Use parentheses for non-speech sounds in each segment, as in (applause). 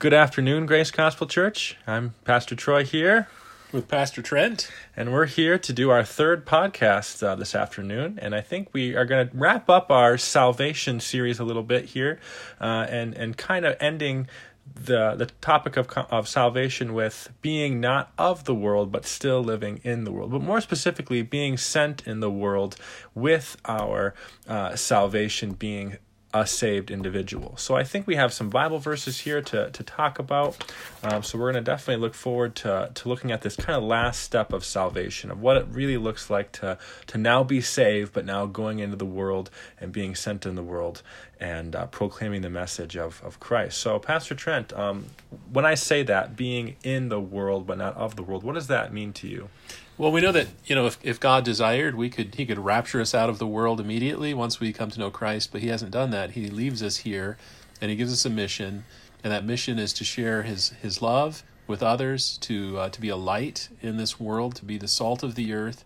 Good afternoon, Grace Gospel Church. I'm Pastor Troy here, with Pastor Trent. and we're here to do our third podcast uh, this afternoon. And I think we are going to wrap up our salvation series a little bit here, uh, and and kind of ending the the topic of of salvation with being not of the world but still living in the world, but more specifically being sent in the world with our uh, salvation being a saved individual. So I think we have some Bible verses here to, to talk about. Um, so we're going to definitely look forward to, to looking at this kind of last step of salvation, of what it really looks like to, to now be saved, but now going into the world and being sent in the world and uh, proclaiming the message of, of Christ. So, Pastor Trent, um, when I say that, being in the world but not of the world, what does that mean to you? Well, we know that you know if, if God desired, we could He could rapture us out of the world immediately once we come to know Christ. But He hasn't done that. He leaves us here, and He gives us a mission, and that mission is to share His His love with others, to uh, to be a light in this world, to be the salt of the earth,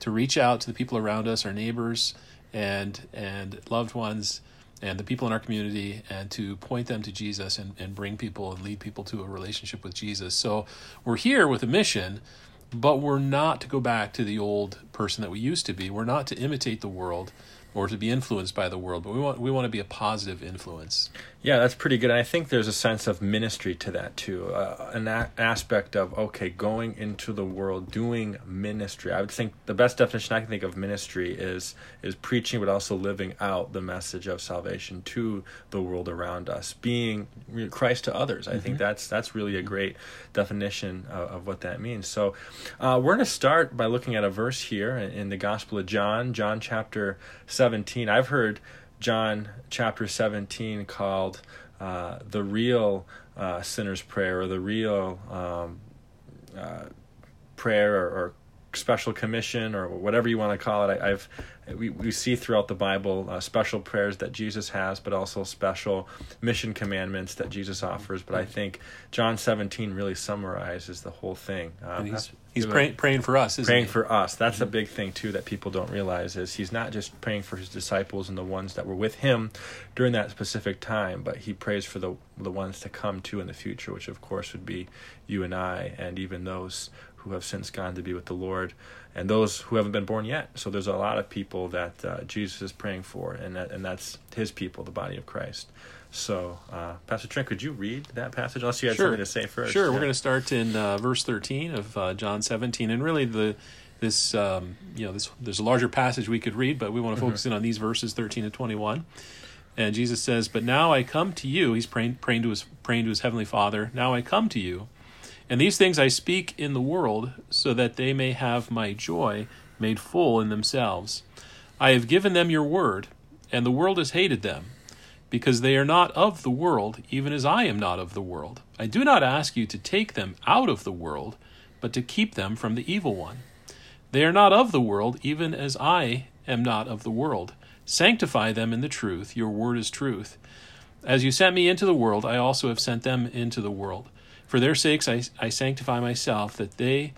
to reach out to the people around us, our neighbors, and and loved ones, and the people in our community, and to point them to Jesus and, and bring people and lead people to a relationship with Jesus. So we're here with a mission but we're not to go back to the old person that we used to be. We're not to imitate the world or to be influenced by the world, but we want we want to be a positive influence. Yeah, that's pretty good. And I think there's a sense of ministry to that too, uh, an a- aspect of okay, going into the world, doing ministry. I would think the best definition I can think of ministry is is preaching, but also living out the message of salvation to the world around us, being Christ to others. I mm-hmm. think that's that's really a great definition of, of what that means. So, uh, we're going to start by looking at a verse here in, in the Gospel of John, John chapter 17. I've heard John chapter 17 called uh, the real uh, sinner's prayer or the real um, uh, prayer or, or, special commission or whatever you want to call it. I, have we, we see throughout the Bible uh, special prayers that Jesus has, but also special mission commandments that Jesus offers. But I think John 17 really summarizes the whole thing. Um, he's he's praying, praying for us, praying he? Praying for us. That's mm-hmm. a big thing too that people don't realize is he's not just praying for his disciples and the ones that were with him during that specific time, but he prays for the the ones to come to in the future, which of course would be you and I, and even those who have since gone to be with the Lord, and those who haven't been born yet. So there's a lot of people that uh, Jesus is praying for, and that, and that's His people, the body of Christ. So, uh, Pastor Trent, could you read that passage? Unless you had sure. something to say first. Sure, yeah. we're going to start in uh, verse 13 of uh, John 17, and really the this um, you know this there's a larger passage we could read, but we want to mm-hmm. focus in on these verses 13 to 21. And Jesus says, "But now I come to you." He's praying, praying to his praying to his heavenly Father. Now I come to you and these things I speak in the world, so that they may have my joy made full in themselves. I have given them your word, and the world has hated them, because they are not of the world, even as I am not of the world. I do not ask you to take them out of the world, but to keep them from the evil one. They are not of the world, even as I am not of the world. Sanctify them in the truth. Your word is truth. As you sent me into the world, I also have sent them into the world. For their sakes I, I sanctify myself, that they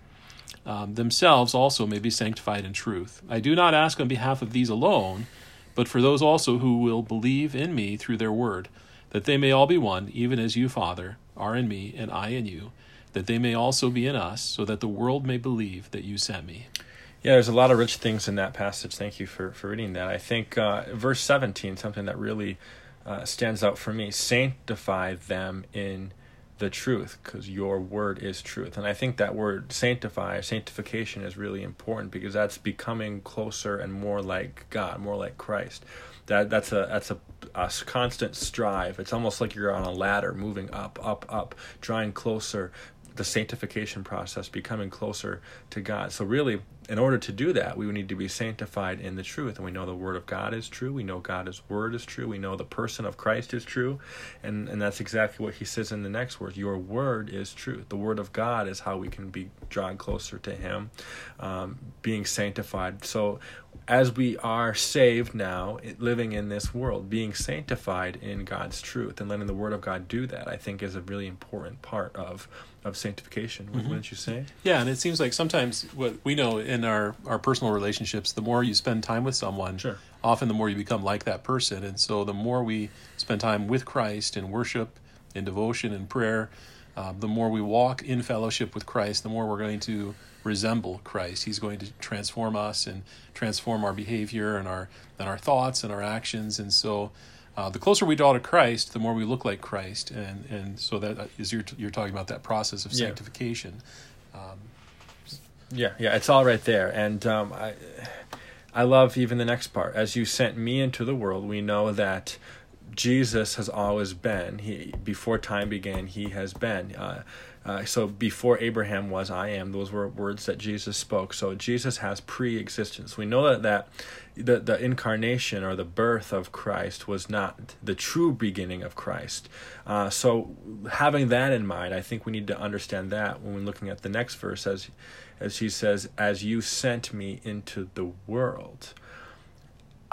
um, themselves also may be sanctified in truth. I do not ask on behalf of these alone, but for those also who will believe in me through their word, that they may all be one, even as you, Father, are in me, and I in you, that they may also be in us, so that the world may believe that you sent me. Yeah, there's a lot of rich things in that passage. Thank you for, for reading that. I think uh, verse 17, something that really uh, stands out for me sanctify them in the truth because your word is truth. And i think that word sanctify sanctification is really important because that's becoming closer and more like god more like christ. That that's a that's a, a constant strive. It's almost like you're on a ladder moving up up up drawing closer the sanctification process, becoming closer to God. So, really, in order to do that, we need to be sanctified in the truth. And we know the Word of God is true. We know God's Word is true. We know the person of Christ is true. And, and that's exactly what he says in the next words Your Word is truth. The Word of God is how we can be drawn closer to Him, um, being sanctified. So, as we are saved now, living in this world, being sanctified in God's truth and letting the Word of God do that, I think is a really important part of of sanctification. Mm-hmm. Wouldn't you say? Yeah, and it seems like sometimes what we know in our our personal relationships, the more you spend time with someone, sure. often the more you become like that person, and so the more we spend time with Christ in worship in devotion in prayer, uh, the more we walk in fellowship with Christ, the more we're going to resemble Christ. He's going to transform us and transform our behavior and our and our thoughts and our actions. And so, uh, the closer we draw to Christ, the more we look like Christ. And and so that is you're you're talking about that process of Yeah. sanctification. Yeah, yeah, it's all right there, and um, I, I love even the next part. As you sent me into the world, we know that Jesus has always been. He before time began, he has been. Uh, uh, so before Abraham was, I am. Those were words that Jesus spoke. So Jesus has pre-existence. We know that that the the incarnation or the birth of Christ was not the true beginning of Christ. Uh, so having that in mind, I think we need to understand that when we're looking at the next verse, as as he says, "As you sent me into the world."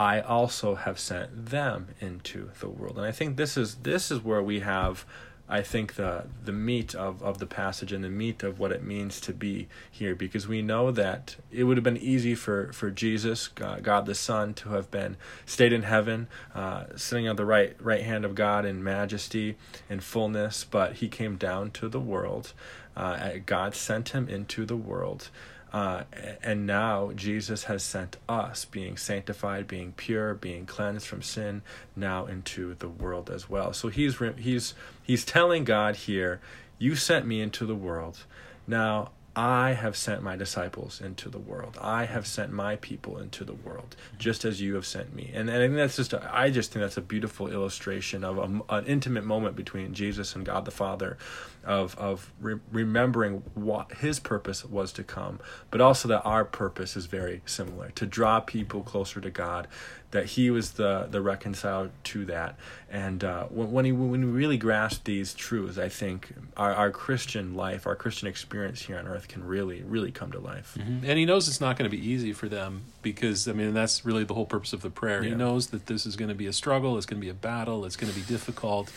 I also have sent them into the world. And I think this is this is where we have I think the the meat of, of the passage and the meat of what it means to be here because we know that it would have been easy for, for Jesus, God, God the Son, to have been stayed in heaven, uh, sitting on the right right hand of God in majesty and fullness, but he came down to the world. Uh, God sent him into the world. Uh, and now Jesus has sent us, being sanctified, being pure, being cleansed from sin, now into the world as well. So he's he's he's telling God here, "You sent me into the world. Now I have sent my disciples into the world. I have sent my people into the world, just as you have sent me." And, and I think that's just a, I just think that's a beautiful illustration of a, an intimate moment between Jesus and God the Father, of of re- remembering what His purpose was to come, but also that our purpose is very similar to draw people closer to God. That He was the the reconciled to that, and uh, when when, he, when we really grasp these truths, I think our, our Christian life, our Christian experience here on earth, can really really come to life. And he knows it's not going to be easy for them because, I mean, that's really the whole purpose of the prayer. He knows that this is going to be a struggle, it's going to be a battle, it's going to be difficult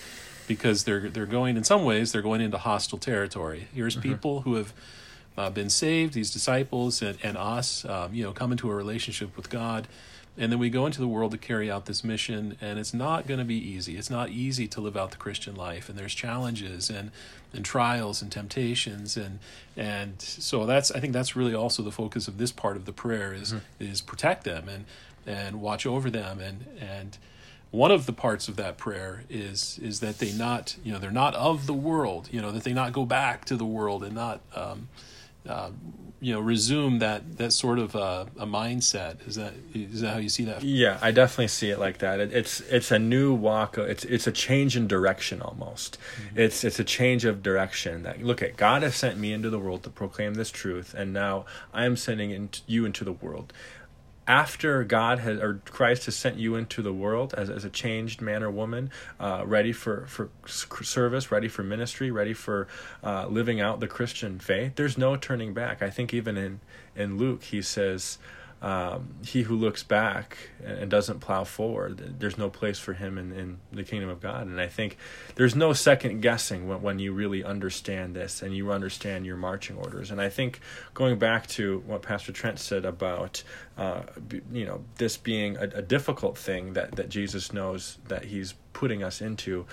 because they're they're going in some ways they're going into hostile territory. Here's people who have uh, been saved, these disciples and, and us, um, you know, come into a relationship with God. And then we go into the world to carry out this mission, and it's not going to be easy. It's not easy to live out the Christian life, and there's challenges and, and trials and temptations, and and so that's I think that's really also the focus of this part of the prayer is is protect them and and watch over them, and and one of the parts of that prayer is is that they not you know they're not of the world, you know that they not go back to the world and not. Um, uh, you know, resume that that sort of uh, a mindset. Is that is that how you see that? Yeah, I definitely see it like that. It, it's it's a new walk. It's it's a change in direction almost. It's it's a change of direction. That look at God has sent me into the world to proclaim this truth, and now I am sending in, you into the world. After God has or Christ has sent you into the world as, as a changed man or woman, uh, ready for for service, ready for ministry, ready for uh, living out the Christian faith. There's no turning back. I think even in in Luke he says um, he who looks back and doesn't plow forward, there's no place for him in, in the kingdom of God. And I think there's no second guessing when, when you really understand this and you understand your marching orders. And I think going back to what Pastor Trent said about, uh, you know, this being a, a difficult thing that, that Jesus knows that he's putting us into,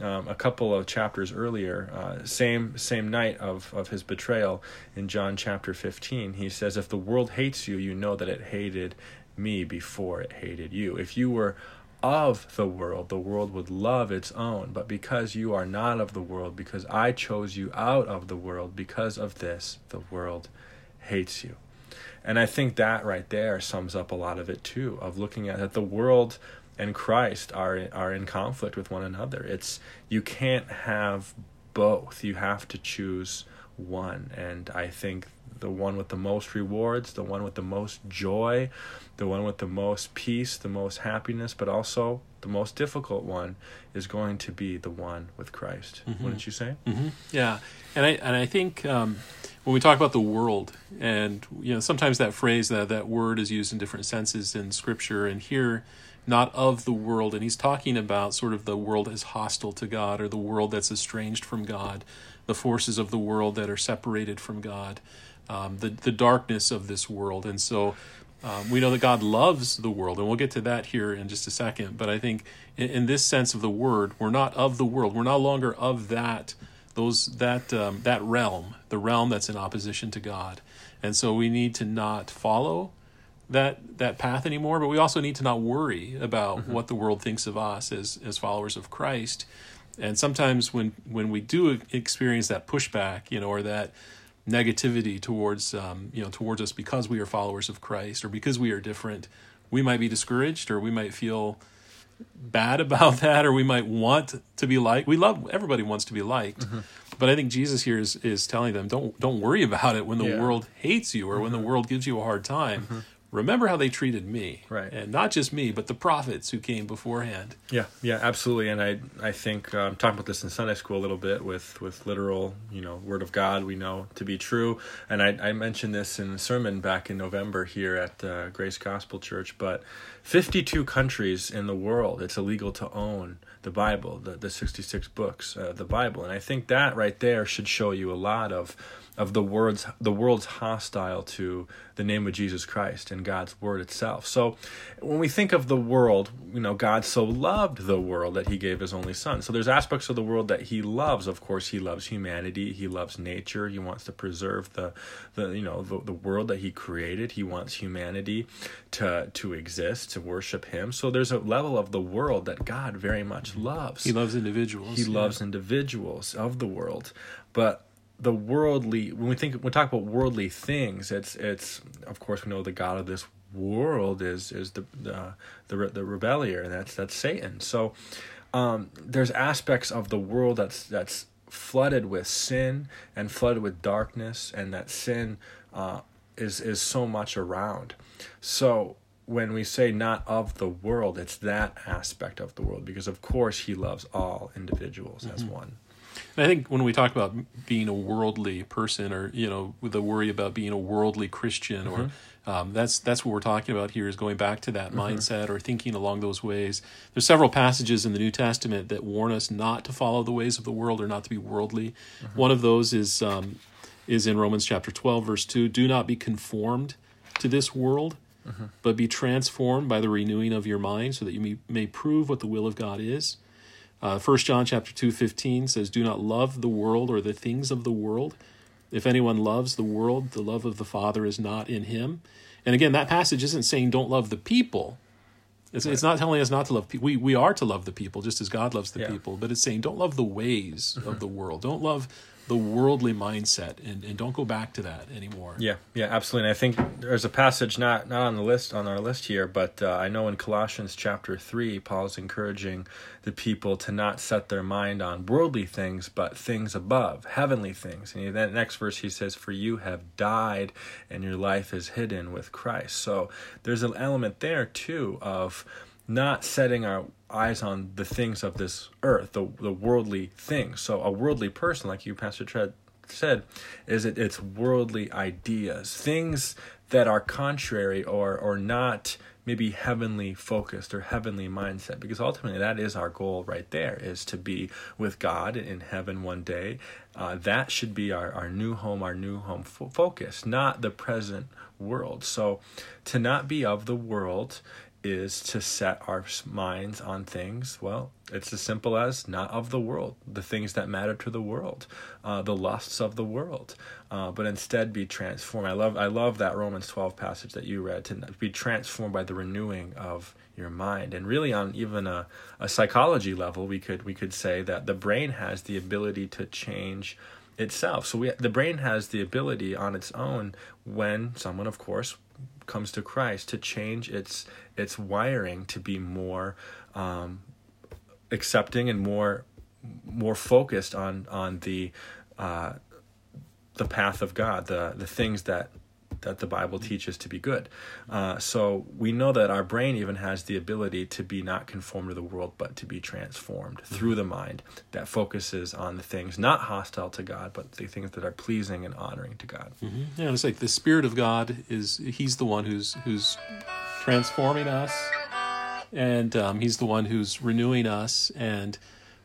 um, a couple of chapters earlier, uh, same same night of, of his betrayal in John chapter 15, he says, If the world hates you, you know that it hated me before it hated you. If you were of the world, the world would love its own. But because you are not of the world, because I chose you out of the world, because of this, the world hates you. And I think that right there sums up a lot of it too, of looking at that the world and Christ are are in conflict with one another. It's you can't have both. You have to choose one. And I think the one with the most rewards, the one with the most joy, the one with the most peace, the most happiness, but also the most difficult one is going to be the one with Christ. Wouldn't you say? hmm Yeah, and I and I think um, when we talk about the world, and you know, sometimes that phrase that that word is used in different senses in Scripture, and here, not of the world, and he's talking about sort of the world as hostile to God, or the world that's estranged from God, the forces of the world that are separated from God, um, the the darkness of this world, and so. Um, we know that God loves the world, and we'll get to that here in just a second. But I think in, in this sense of the word, we're not of the world. We're no longer of that those that um, that realm, the realm that's in opposition to God, and so we need to not follow that that path anymore. But we also need to not worry about mm-hmm. what the world thinks of us as as followers of Christ. And sometimes when when we do experience that pushback, you know, or that negativity towards um, you know towards us because we are followers of Christ or because we are different, we might be discouraged or we might feel bad (laughs) about that or we might want to be liked. We love everybody wants to be liked. Mm-hmm. But I think Jesus here is, is telling them don't don't worry about it when the yeah. world hates you or mm-hmm. when the mm-hmm. world gives you a hard time. Mm-hmm remember how they treated me. Right. And not just me but the prophets who came beforehand. Yeah yeah absolutely. And i i think um, talking about this in sunday school a little bit with with literal you know word of god we know to be true. And i, I mentioned this in a sermon back in november here at uh, grace gospel church but 52 countries in the world it's illegal to own the bible the, the 66 books uh, the bible. And i think that right there should show you a lot of of the words the world's hostile to the name of Jesus Christ and God's word itself. So when we think of the world, you know, God so loved the world that he gave his only son. So there's aspects of the world that he loves. Of course, he loves humanity, he loves nature, he wants to preserve the the you know, the, the world that he created. He wants humanity to to exist, to worship him. So there's a level of the world that God very much mm-hmm. loves. He loves individuals. He yeah. loves individuals of the world. But the worldly when we think when we talk about worldly things it's it's of course we know the god of this world is is the the the, the rebellion and that's that's satan. So um, there's aspects of the world that's that's flooded with sin and flooded with darkness and that sin uh, is is so much around. So when we say not of the world it's that aspect of the world because of course he loves all individuals mm-hmm. as one and I think when we talk about being a worldly person, or you know, the worry about being a worldly Christian, mm-hmm. or um, that's that's what we're talking about here is going back to that mm-hmm. mindset or thinking along those ways. There's several passages in the New Testament that warn us not to follow the ways of the world or not to be worldly. Mm-hmm. One of those is um, is in Romans chapter 12, verse two. Do not be conformed to this world. Mm-hmm. But be transformed by the renewing of your mind, so that you may, may prove what the will of God is, uh, 1 John chapter 2, 15 says, Do not love the world or the things of the world. If anyone loves the world, the love of the Father is not in him. And again, that passage isn't saying don't love the people. It's, right. it's not telling us not to love people. We, we are to love the people just as God loves the yeah. people, but it's saying don't love the ways of the world. Don't love the worldly mindset and, and don't go back to that anymore. Yeah, yeah, absolutely. And I think there's a passage not not on the list on our list here, but uh, I know in Colossians chapter three, Paul's encouraging the people to not set their mind on worldly things, but things above, heavenly things. And that next verse he says, "For you have died, and your life is hidden with Christ." So there's an element there too of not setting our eyes on the things of this earth, the the worldly things. So a worldly person, like you, Pastor Trent said, is it it's worldly ideas, things that are contrary or or not maybe heavenly focused or heavenly mindset. Because ultimately that is our goal right there is to be with god in heaven one day. Uh, that should be our, our new home our new home fo- focus not the present world. So to not be of the world is to set our minds on things, well, it's as simple as not of the world, the things that matter to the world, uh, the lusts of the world, uh, but instead be transformed. I love, I love that Romans 12 passage that you read to be transformed by the renewing of your mind. And really, on even a, a psychology level, we could we could say that the brain has the ability to change itself. So we, the brain has the ability on its own when someone, of course, comes to Christ to change its its wiring to be more um, accepting and more more focused on on the uh, the path of God, the the things that that the Bible teaches to be good. Uh, so we know that our brain even has the ability to be not conformed to the world, but to be transformed mm-hmm. through the mind that focuses on the things not hostile to God, but the things that are pleasing and honoring to God. Mm-hmm. Yeah, it's like the Spirit of God is He's the one who's who's transforming us, and um, He's the one who's renewing us and.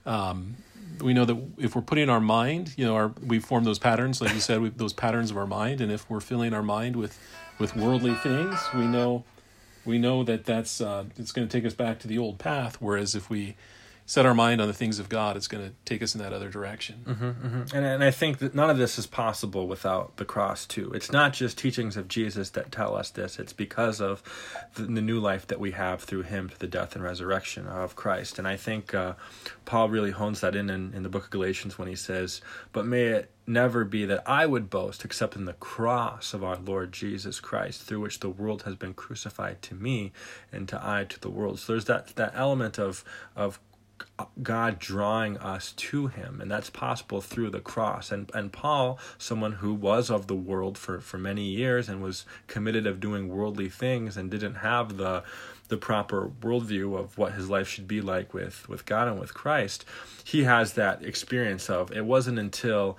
Um, we know that if we're putting our mind, you know, our we form those patterns, like you said, we, those patterns of our mind, and if we're filling our mind with with worldly things, we know we know that that's uh, it's going to take us back to the old path. Whereas if we set our mind on the things of God, it's going to take us in that other direction. Mm-hmm, mm-hmm. And, and I think that none of this is possible without the cross, too. It's not just teachings of Jesus that tell us this, it's because of the, the new life that we have through Him, through the death and resurrection of Christ. And I think uh, Paul really hones that in, in in the book of Galatians when he says, But may it never be that I would boast except in the cross of our Lord Jesus Christ, through which the world has been crucified to me and to I to the world. So there's that, that element of, of God drawing us to him, and that's possible through the cross. And and Paul, someone who was of the world for, for many years and was committed of doing worldly things and didn't have the the proper worldview of what his life should be like with, with God and with Christ, he has that experience of it wasn't until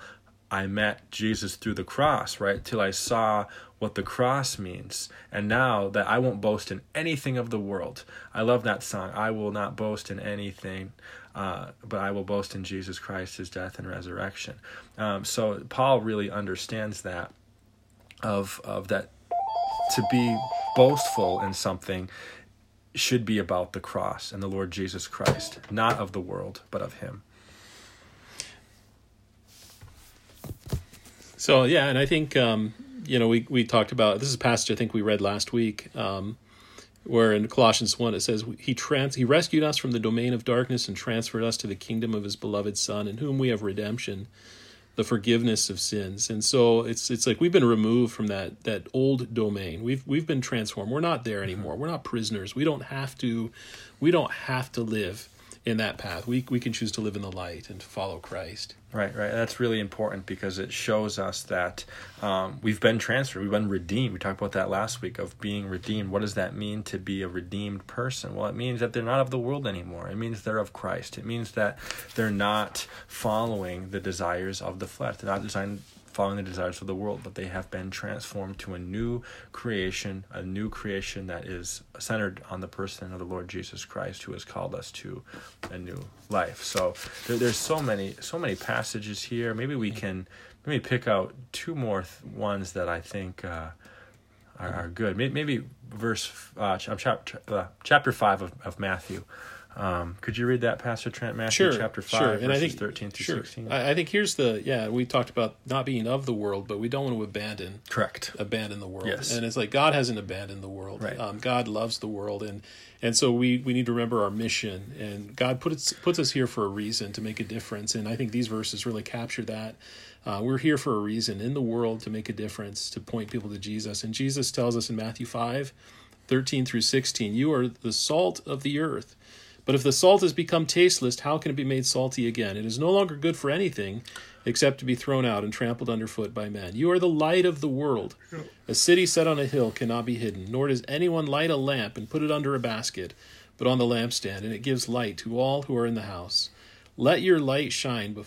I met Jesus through the cross, right? Till I saw what the cross means. And now that I won't boast in anything of the world. I love that song. I will not boast in anything, uh, but I will boast in Jesus Christ, his death and resurrection. Um, so Paul really understands that of of that to be boastful in something should be about the cross and the Lord Jesus Christ, not of the world, but of him. So yeah, and I think um, you know, we, we talked about this is a passage I think we read last week, um, where in Colossians 1 it says, he, trans, he rescued us from the domain of darkness and transferred us to the kingdom of his beloved Son, in whom we have redemption, the forgiveness of sins. And so it's it's like we've been removed from that that old domain. We've we've been transformed. We're not there anymore. We're not prisoners. We don't have to we don't have to live in that path. We we can choose to live in the light and to follow Christ. Right, right. That's really important because it shows us that um, we've been transferred, we've been redeemed. We talked about that last week of being redeemed. What does that mean to be a redeemed person? Well, it means that they're not of the world anymore. It means they're of Christ. It means that they're not following the desires of the flesh. They're not designed following the desires of the world, but they have been transformed to a new creation, a new creation that is centered on the person of the Lord Jesus Christ, who has called us to a new life. So there, there's so many, so many passages here. Maybe we can maybe pick out two more th- ones that I think uh, are, are, good. Maybe, maybe verse uh, chapter uh, chapter five of, of Matthew. Um, could you read that, Pastor Trent? Matthew sure, chapter five, sure. and I think, thirteen through sure. sixteen. I, I think here's the yeah. We talked about not being of the world, but we don't want to abandon correct abandon the world. Yes. and it's like God hasn't abandoned the world. Right. Um, God loves the world, and and so we we need to remember our mission. And God puts puts us here for a reason to make a difference. And I think these verses really capture that. Uh, we're here for a reason in the world to make a difference, to point people to Jesus. And Jesus tells us in Matthew 5, 13 through 16, You are the salt of the earth. But if the salt has become tasteless, how can it be made salty again? It is no longer good for anything except to be thrown out and trampled underfoot by men. You are the light of the world. A city set on a hill cannot be hidden, nor does anyone light a lamp and put it under a basket, but on the lampstand, and it gives light to all who are in the house. Let your light shine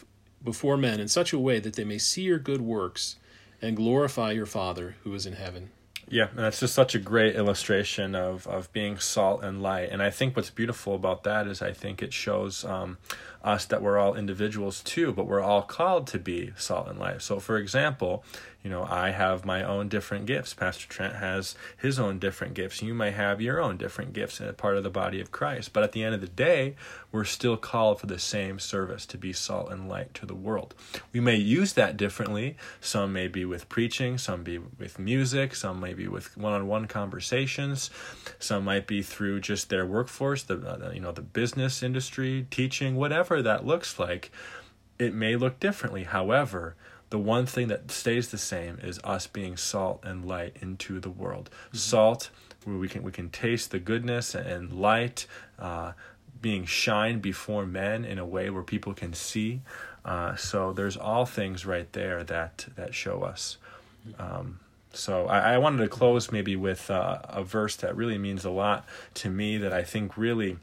before men in such a way that they may see your good works and glorify your Father who is in heaven. Yeah, and that's just such a great illustration of, of being salt and light. And I think what's beautiful about that is I think it shows um, us that we're all individuals too, but we're all called to be salt and light. So, for example, you know, I have my own different gifts. Pastor Trent has his own different gifts. You may have your own different gifts as part of the body of Christ. But at the end of the day, we're still called for the same service to be salt and light to the world. We may use that differently. Some may be with preaching, some be with music, some may be with one-on-one conversations. Some might be through just their workforce, the uh, you know, the business industry, teaching, whatever that looks like. It may look differently. However, the one thing that stays the same is us being salt and light into the world. Mm-hmm. Salt, where we can we can taste the goodness and light, uh, being shine before men in a way where people can see. Uh, so there's all things right there that that show us. Um, so I, I, wanted to close maybe with uh, a verse that really means a lot to me that I think really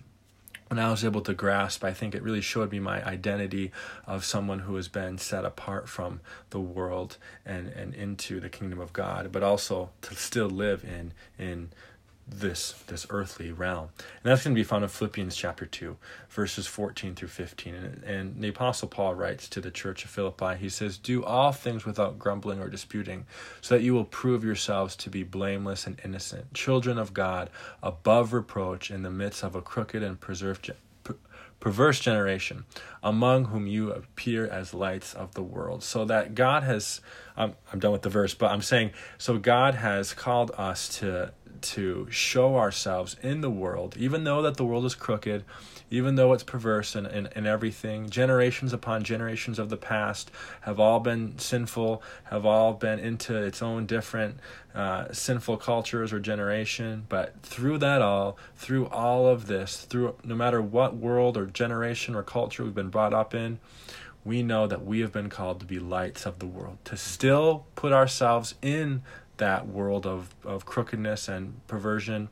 when I was able to grasp, I think it really showed me my identity of someone who has been set apart from the world and, and into the kingdom of God, but also to still live in in this this earthly realm. And that's going to be found in philippians chapter 2 verses 14 through 15 and, and the apostle paul writes to the church of philippi he says do all things without grumbling or disputing so that you will prove yourselves to be blameless and innocent children of god above reproach in the midst of a crooked and preserved perverse generation among whom you appear as lights of the world. So that god has um, i'm done with the verse but i'm saying so god has called us to to show ourselves in the world, even though that the world is crooked, even though it's perverse and, and, and everything. Generations upon generations of the past have all been sinful, have all been into its own different uh, sinful cultures or generation. But through that all, through all of this, through no matter what world or generation or culture we've been brought up in, we know that we have been called to be lights of the world, to still put ourselves in that world of, of crookedness and perversion,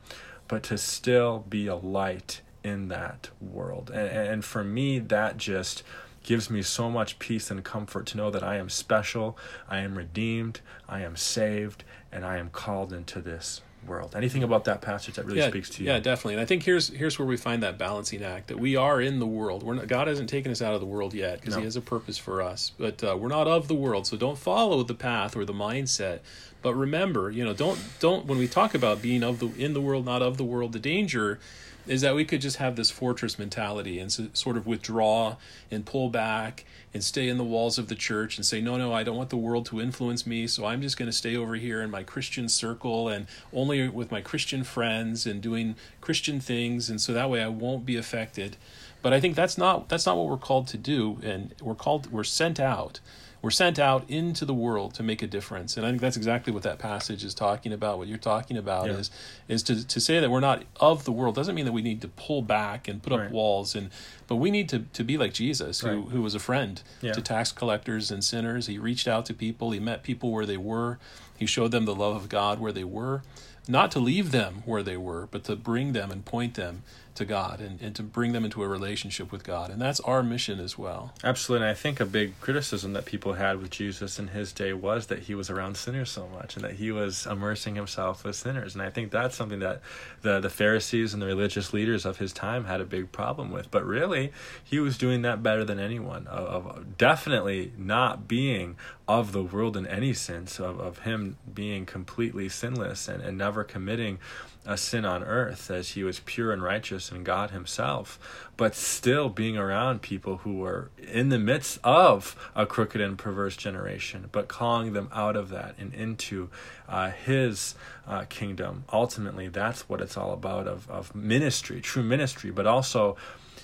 but to still be a light in that world. And, and for me, that just gives me so much peace and comfort to know that I am special, I am redeemed, I am saved, and I am called into this world. Anything about that passage that really yeah, speaks to you? Yeah, definitely. And I think here's here's where we find that balancing act that we are in the world. We're not, God hasn't taken us out of the world yet because no. He has a purpose for us, but uh, we're not of the world. So don't follow the path or the mindset but remember, you know, don't don't when we talk about being of the in the world, not of the world, the danger is that we could just have this fortress mentality and so, sort of withdraw and pull back and stay in the walls of the church and say, no, no, I don't want the world to influence me, so I'm just going to stay over here in my Christian circle and only with my Christian friends and doing Christian things, and so that way I won't be affected. But I think that's not that's not what we're called to do, and we're called we're sent out we're sent out into the world to make a difference and i think that's exactly what that passage is talking about what you're talking about yeah. is is to, to say that we're not of the world doesn't mean that we need to pull back and put right. up walls and but we need to, to be like jesus who, right. who was a friend yeah. to tax collectors and sinners he reached out to people he met people where they were he showed them the love of god where they were not to leave them where they were but to bring them and point them to God and, and to bring them into a relationship with God. And that's our mission as well. Absolutely. And I think a big criticism that people had with Jesus in his day was that he was around sinners so much and that he was immersing himself with sinners. And I think that's something that the, the Pharisees and the religious leaders of his time had a big problem with. But really, he was doing that better than anyone, of, of definitely not being of the world in any sense, of, of him being completely sinless and, and never committing a sin on earth as he was pure and righteous and God himself, but still being around people who were in the midst of a crooked and perverse generation, but calling them out of that and into uh, his uh, kingdom. Ultimately, that's what it's all about of, of ministry, true ministry, but also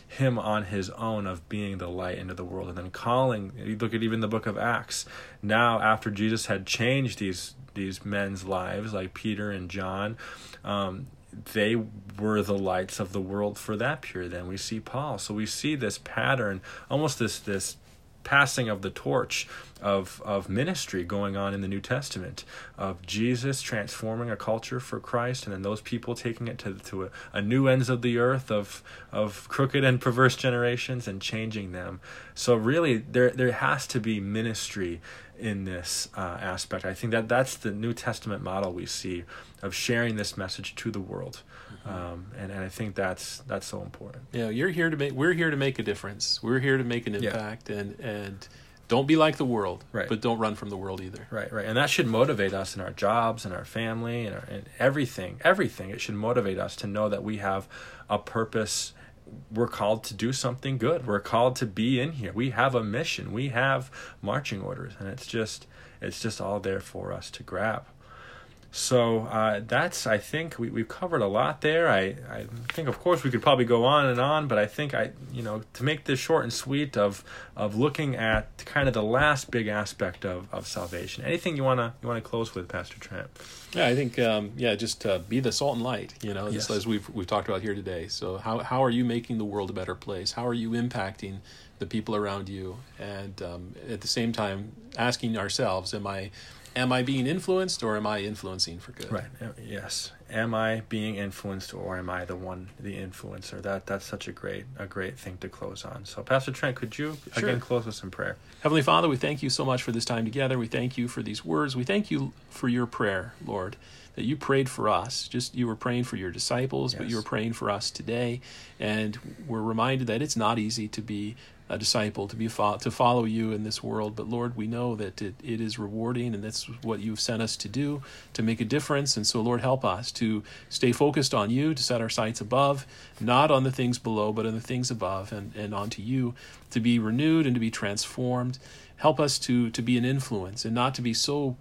him on his own of being the light into the world and then calling you look at even the book of acts now after jesus had changed these these men's lives like peter and john um, they were the lights of the world for that period. Then we see Paul. So we see this pattern, almost this this passing of the torch of of ministry going on in the New Testament of Jesus transforming a culture for Christ and then those people taking it to to a, a, new ends of the earth of of crooked and perverse generations and changing them. So really there there has to be ministry in this uh, aspect. I think that that's the New Testament model we see of sharing this message to the world, mm-hmm. um, and and I think that's that's so important. Yeah, you're here to make. We're here to make a difference. We're here to make an impact, yeah. and and don't be like the world, right. but don't run from the world either. Right, right, and that should motivate us in our jobs and our family and, our, and everything. Everything it should motivate us to know that we have a purpose we're called to do something good. We're called to be in here. We have a mission. We have marching orders, and it's just it's just all there for us to grab. So uh, that's I think we we've covered a lot there. I I think of course we could probably go on and on, but I think I you know to make this short and sweet of of looking at kind of the last big aspect of, of salvation. Anything you wanna you wanna close with, Pastor Trent? Yeah, I think um, yeah, just uh, be the salt and light. You know, yes. as we've we've talked about here today. So how how are you making the world a better place? How are you impacting the people around you? And um, at the same time, asking ourselves, am I am I being influenced or am I influencing for good? Right. Uh, Yes. Am I being influenced or am I the one the influencer? That that's such a great a great thing to close on. So Pastor Trent, could you Sure. again close with some prayer? Heavenly Father, we thank you so much for this time together. We thank you for these words. We thank you for your prayer, Lord, that you prayed for us. Just you were praying for your disciples, but you were praying for us today. And we're reminded that it's not easy to be a disciple, to be fo- to follow you in this world. But Lord, we know that it, it is rewarding, and that's what you've sent us to do to make a difference. And so, Lord, help us to stay focused on you, to set our sights above, not on the things below, but on the things above, and and onto you, to be renewed and to be transformed. Help us to to be an influence and not to be so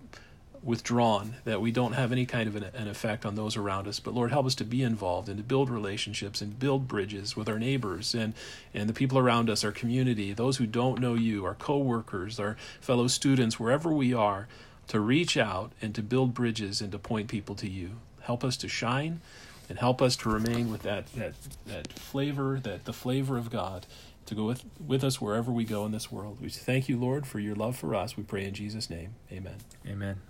withdrawn that we don't have any kind of an, an effect on those around us. But lord help us to be involved and to build relationships and build bridges with our neighbors and and the people around us our community those who don't know you our co-workers our fellow students wherever we are to reach out and to build bridges and to point people to you. Help us to shine and help us to remain with that that that flavor that the flavor of god to go with with us wherever we go in this world. We thank you lord for your love for us. We pray in jesus name. Amen. Amen.